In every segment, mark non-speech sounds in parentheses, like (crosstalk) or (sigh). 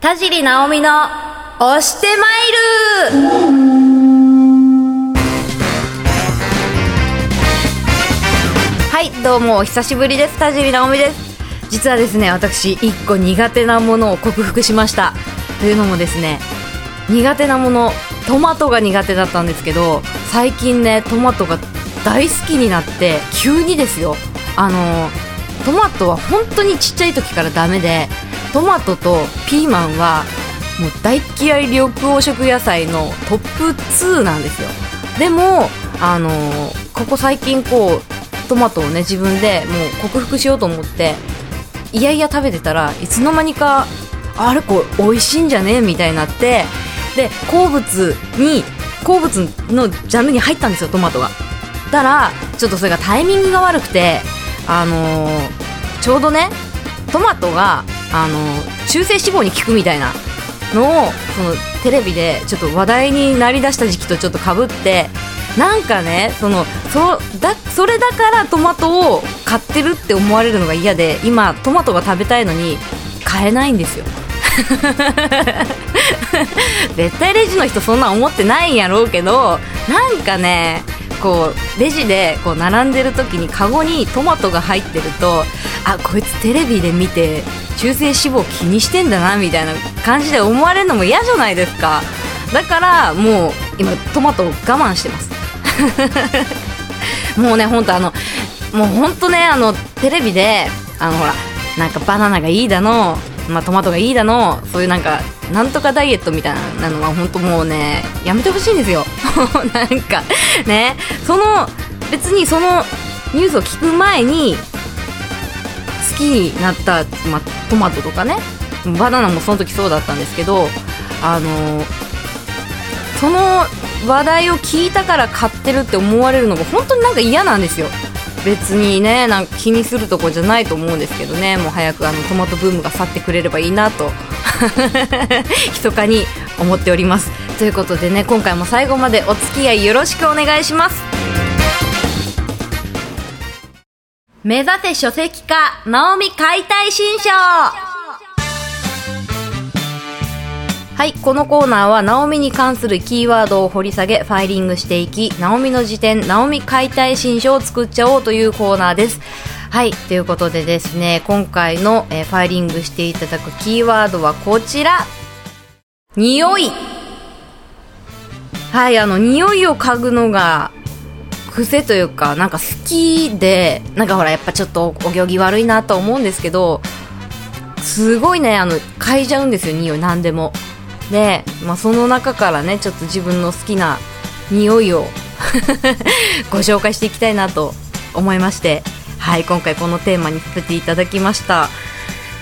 田尻直美の押してまいる。はいどうもお久しぶりです。田尻直美です。実はですね私一個苦手なものを克服しました。というのもですね苦手なものトマトが苦手だったんですけど最近ねトマトが大好きになって急にですよ。あのトマトは本当にちっちゃい時からダメでトマトとピーマンはもう大嫌い緑黄色野菜のトップ2なんですよ。でもあのここ最近こうトマトをね自分でもう克服しようと思っていやいや食べてたらいつの間にかあれこれ美味しいんじゃねみたいになってで好物に好物のジャンルに入ったんですよトマトが。たらちょっとそれがタイミングが悪くてあのーちょうどねトマトが、あの中性脂肪に効くみたいなのをそのテレビでちょっと話題になりだした時期とちょっとかぶってなんかねそのそだそれだからトマトを買ってるって思われるのが嫌で今トマトが食べたいのに買えないんですよ。(laughs) 絶対レジの人そんな思ってないんやろうけどなんかねこうレジでこう並んでる時にカゴにトマトが入ってるとあこいつテレビで見て中性脂肪気にしてんだなみたいな感じで思われるのも嫌じゃないですか。だからもう今トマトを我慢してます。(laughs) もうね本当あのもう本当ねあのテレビであのほらなんかバナナがいいだの、まあ、トマトがいいだのそういうなんかなんとかダイエットみたいなのは本当もうねやめてほしいんですよ。(laughs) なんかねその別にそのニュースを聞く前に好きになった、ま、トマトとかね。バナナもその時そうだったんですけどあのその話題を聞いたから買ってるって思われるのが本当になんか嫌なんですよ。別にねなんか気にするとこじゃないと思うんですけどね。もう早くあのトマトブームが去ってくれればいいなと。(laughs) 密かに思っております。ということでね今回も最後までお付き合いよろしくお願いします。目指せ書籍化ナオミ解体新書はい、このコーナーは、ナオミに関するキーワードを掘り下げ、ファイリングしていき、ナオミの辞典、ナオミ解体新書を作っちゃおうというコーナーです。はい、ということでですね、今回の、えーファイリングしていただくキーワードはこちら。匂い。はい、あの、匂いを嗅ぐのが、癖というか、なんか好きで、なんかほら、やっぱちょっとお行儀悪いなと思うんですけど、すごいね、あの、嗅いじゃうんですよ、匂い、なんでも。で、まあ、その中からねちょっと自分の好きな匂いを (laughs) ご紹介していきたいなと思いましてはい今回このテーマにさせていただきました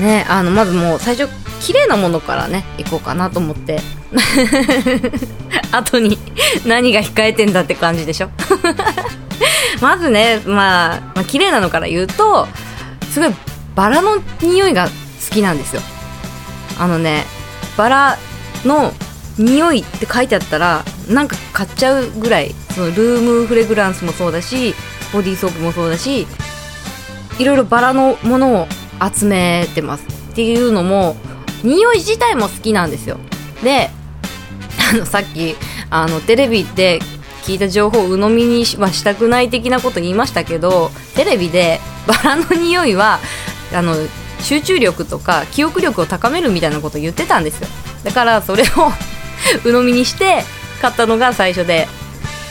ねあのまずもう最初綺麗なものからねいこうかなと思って (laughs) 後に何が控えてんだって感じでしょ？(laughs) まずねまあ、まあ綺麗なのから言うとすごいバラの匂いが好きなんですよ。あのねバラの匂いって書いてあったらなんか買っちゃうぐらいそのルームフレグランスもそうだしボディーソープもそうだしいろいろバラのものを集めてます。っていうのも匂い自体も好きなんですよ。であのさっきあのテレビで聞いた情報を鵜呑みにはしたくない的なこと言いましたけどテレビでバラの匂いはあの集中力とか記憶力を高めるみたいなこと言ってたんですよ。だからそれを (laughs) 鵜呑みにして買ったのが最初で。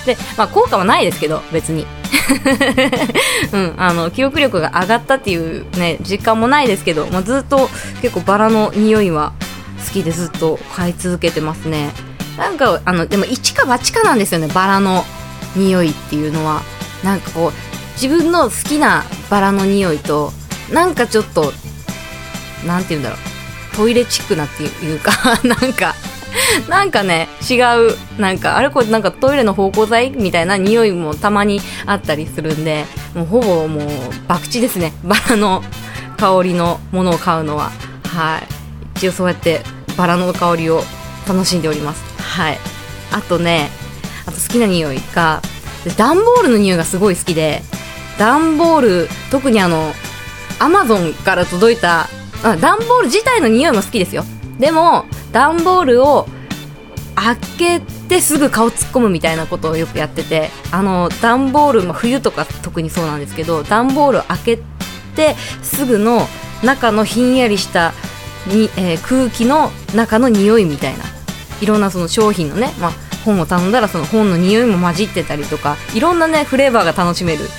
で、まあ、効果はないですけど別に。(laughs) うん、あの記憶力が上がったっていうね実感もないですけど、まあ、ずっと結構バラの匂いは好きでずっと買い続けてますね。なんかあのでも一か八かなんですよねバラの匂いっていうのは。なんかこう自分の好きなバラの匂いとなんかちょっとなんて言うんだろうトイレチックなっていうか (laughs) なんかなんかね違うなんかあれこれなんかトイレの芳香剤みたいな匂いもたまにあったりするんでもうほぼもう博打ですねバラの香りのものを買うのは。はい。一応そうやってバラの香りを楽しんでおります。はい。あとねあと好きな匂いが段ボールの匂いがすごい好きで段ボール特にあのアマゾンから届いたあ段ボール自体の匂いも好きですよ。でも段ボールを開けてすぐ顔突っ込むみたいなことをよくやっててあの段ボール、まあ、冬とか特にそうなんですけど段ボール開けてすぐの中のひんやりしたに、えー、空気の中の匂いみたいな。いろんなその商品のね、まあ、本を頼んだらその本の匂いも混じってたりとかいろんなねフレーバーが楽しめる。(laughs)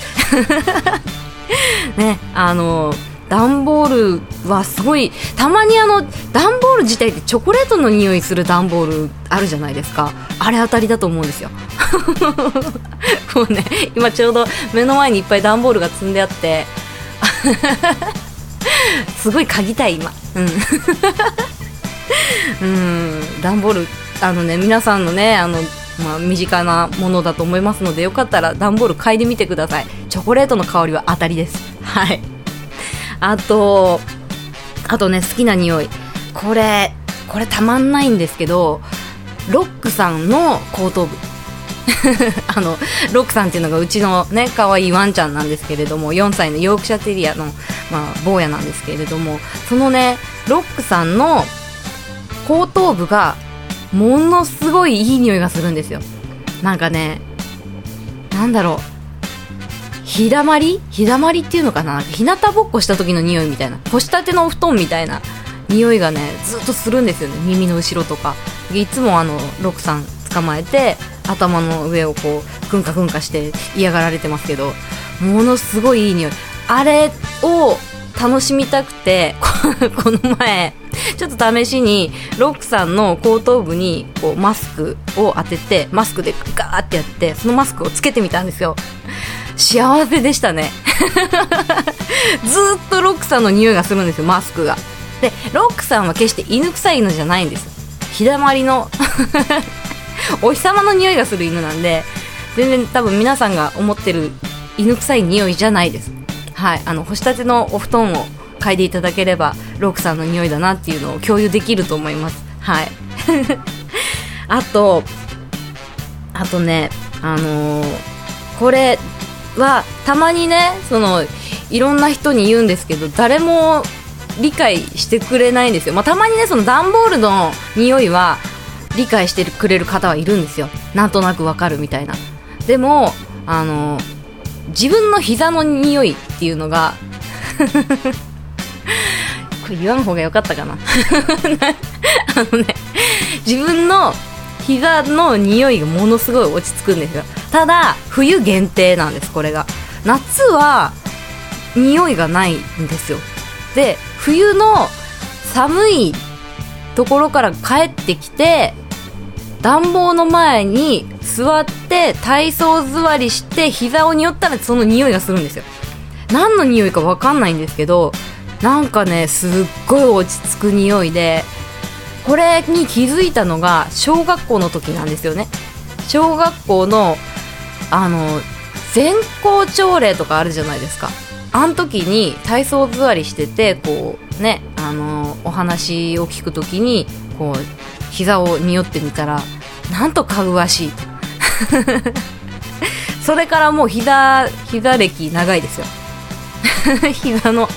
ねあの段ボールはすごいたまにあの段ボール自体ってチョコレートの匂いする段ボールあるじゃないですか。あれ当たりだと思うんですよ。(laughs) もうね今ちょうど目の前にいっぱい段ボールが積んであって (laughs) すごい嗅ぎたい今。うん。うん。段ボールあのね皆さんのねあのまあ、身近なものだと思いますのでよかったら段ボール嗅いでみてください。チョコレートの香りは当たりです。はい。あとあとね好きな匂い。これこれたまんないんですけどロックさんの後頭部。(laughs) あのロックさんっていうのがうちのね可愛いワンちゃんなんですけれども4歳のヨークシャテリアの、まあ、坊やなんですけれどもそのねロックさんの後頭部がものすごいいい匂いがするんですよ。なんかねなんだろう。日だまり？日だまりっていうのかな？日向ぼっこした時の匂いみたいな。干したてのお布団みたいな匂いがねずっとするんですよね。耳の後ろとか。いつもあのロックさん捕まえて頭の上をこうくんかくんかして嫌がられてますけどものすごいいい匂い。あれを楽しみたくて (laughs) この前ちょっと試しにロックさんの後頭部にこうマスクを当ててマスクでガーってやってそのマスクをつけてみたんですよ。幸せでしたね。(laughs) ずっとロックさんの匂いがするんですよマスクが。でロックさんは決して犬臭い犬じゃないんです。日だまりの (laughs) お日様の匂いがする犬なんで全然多分皆さんが思ってる犬臭い匂いじゃないです。はいあの干したてのお布団を嗅いでいただければロックさんの匂いだなっていうのを共有できると思います。はい。(laughs) あとあとねあのー、これはたまにねそのいろんな人に言うんですけど誰も理解してくれないんですよ、まあ、たまにねその段ボールの匂いは理解してくれる方はいるんですよ。なんとなくわかるみたいな。でもあの自分の膝の匂いっていうのがこれ言わん方が良かったかな。(laughs) あのね自分の膝の匂いがものすごい落ち着くんですよ。ただ冬限定なんですこれが。夏は匂いがないんですよ。で冬の寒いところから帰ってきて暖房の前に座って体操座りして膝を匂ったらその匂いがするんですよ。何の匂いか分かんないんですけどなんかねすっごい落ち着く匂いでこれに気づいたのが小学校の時なんですよね。小学校のあの全校朝礼とかあるじゃないですか。あの時に体操座りしててこうねあのお話を聞く時にこう膝を匂ってみたらなんとかぐわしいと。(laughs) それからもう膝膝歴長いですよ。(laughs) 膝の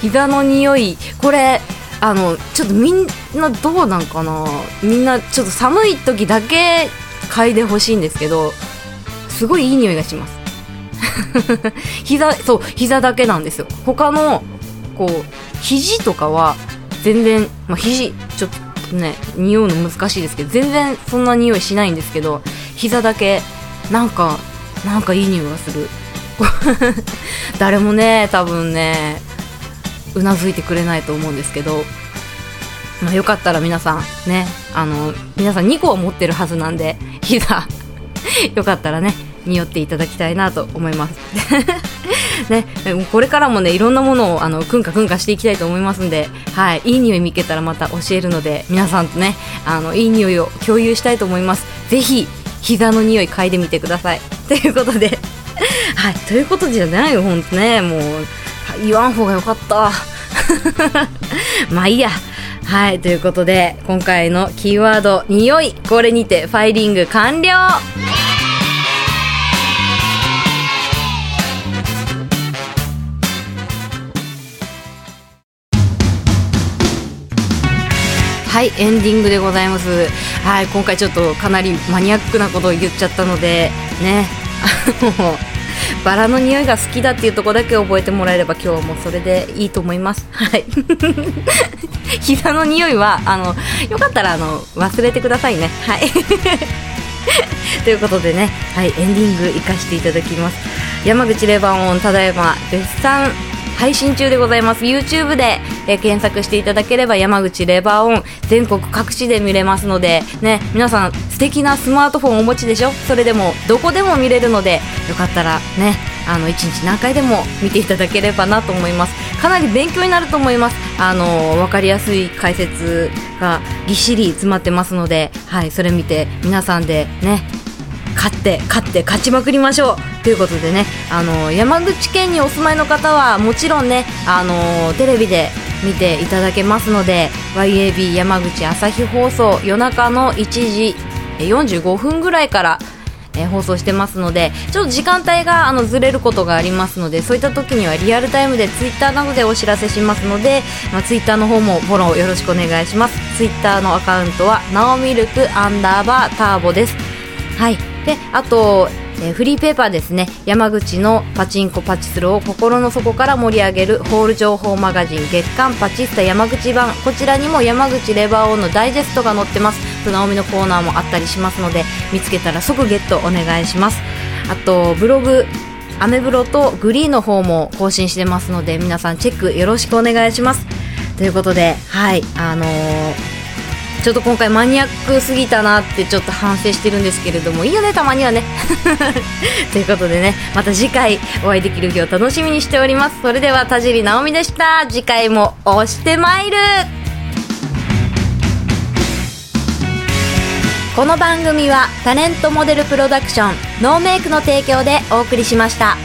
膝の匂い。これあのちょっとみんなどうなんかな。みんなちょっと寒い時だけ嗅いでほしいんですけどすごいいい匂いがします。(laughs) 膝そう膝だけなんですよ。他のこう肘とかは全然、まあ、肘ちょっとね匂うの難しいですけど全然そんな匂いしないんですけど膝だけなんかなんかいい匂いがする。(laughs) 誰もね多分ねうなずいてくれないと思うんですけどまあ、よかったら皆さんねあの皆さん2個を持ってるはずなんで膝。(laughs) よかったらね匂っていただきたいなと思います。(laughs) ね、これからもねいろんなものをあのくんかくんかしていきたいと思いますんで、はい、いい匂い見つけたらまた教えるので皆さんとねあのいい匂いを共有したいと思います。ぜひ膝の匂い嗅いでみてください。(laughs) ということで。(laughs) はい。ということじゃないよ。ほんとね。もう言わん方がよかった。(laughs) まあいいや。はい、ということで、今回のキーワード、匂い、これにてファイリング完了。はいエンディングでございます。はい今回ちょっとかなりマニアックなことを言っちゃったのでね。(laughs) あのバラの匂いが好きだっていうところだけ覚えてもらえれば今日はもうそれでいいと思います。はい。(laughs) 膝の匂いはあのよかったらあの忘れてくださいね。はい。(laughs) ということでね、はい、エンディング行かせていただきます。山口レバオンただいま絶賛配信中でございます。YouTube で、えー、検索していただければ山口レバーオン全国各地で見れますのでね皆さん素敵なスマートフォンをお持ちでしょ？それでもどこでも見れるのでよかったらねあの1日何回でも見ていただければなと思います。かなり勉強になると思います。あの分かりやすい解説がぎっしり詰まってますのではいそれ見て皆さんでね勝って勝って勝ちまくりましょう。ということでねあの山口県にお住まいの方はもちろんねあのテレビで見ていただけますので YAB 山口朝日放送夜中の1時45分ぐらいからえ、放送してますのでちょっと時間帯があのずれることがありますのでそういった時にはリアルタイムでツイッターなどでお知らせしますので、まあ、ツイッターの方もフォローよろしくお願いします。ツイッターのアカウントはなおミルクアンダーバーターボです。はい。であと、えー、フリーペーパーですね。山口のパチンコパチスロを心の底から盛り上げるホール情報マガジン月刊パチスタ山口版。こちらにも山口レバーオンのダイジェストが載ってます。ナオミのコーナーもあったりしますので見つけたら即ゲットお願いします。あとブログアメブロとグリーの方も更新してますので皆さんチェックよろしくお願いします。ということではいあのーちょっと今回マニアックすぎたなってちょっと反省してるんですけれどもいいよねたまにはね。(laughs) ということでねまた次回お会いできる日を楽しみにしております。それでは田尻直美でした。次回も押してまいる。この番組はタレントモデルプロダクションノーメイクの提供でお送りしました。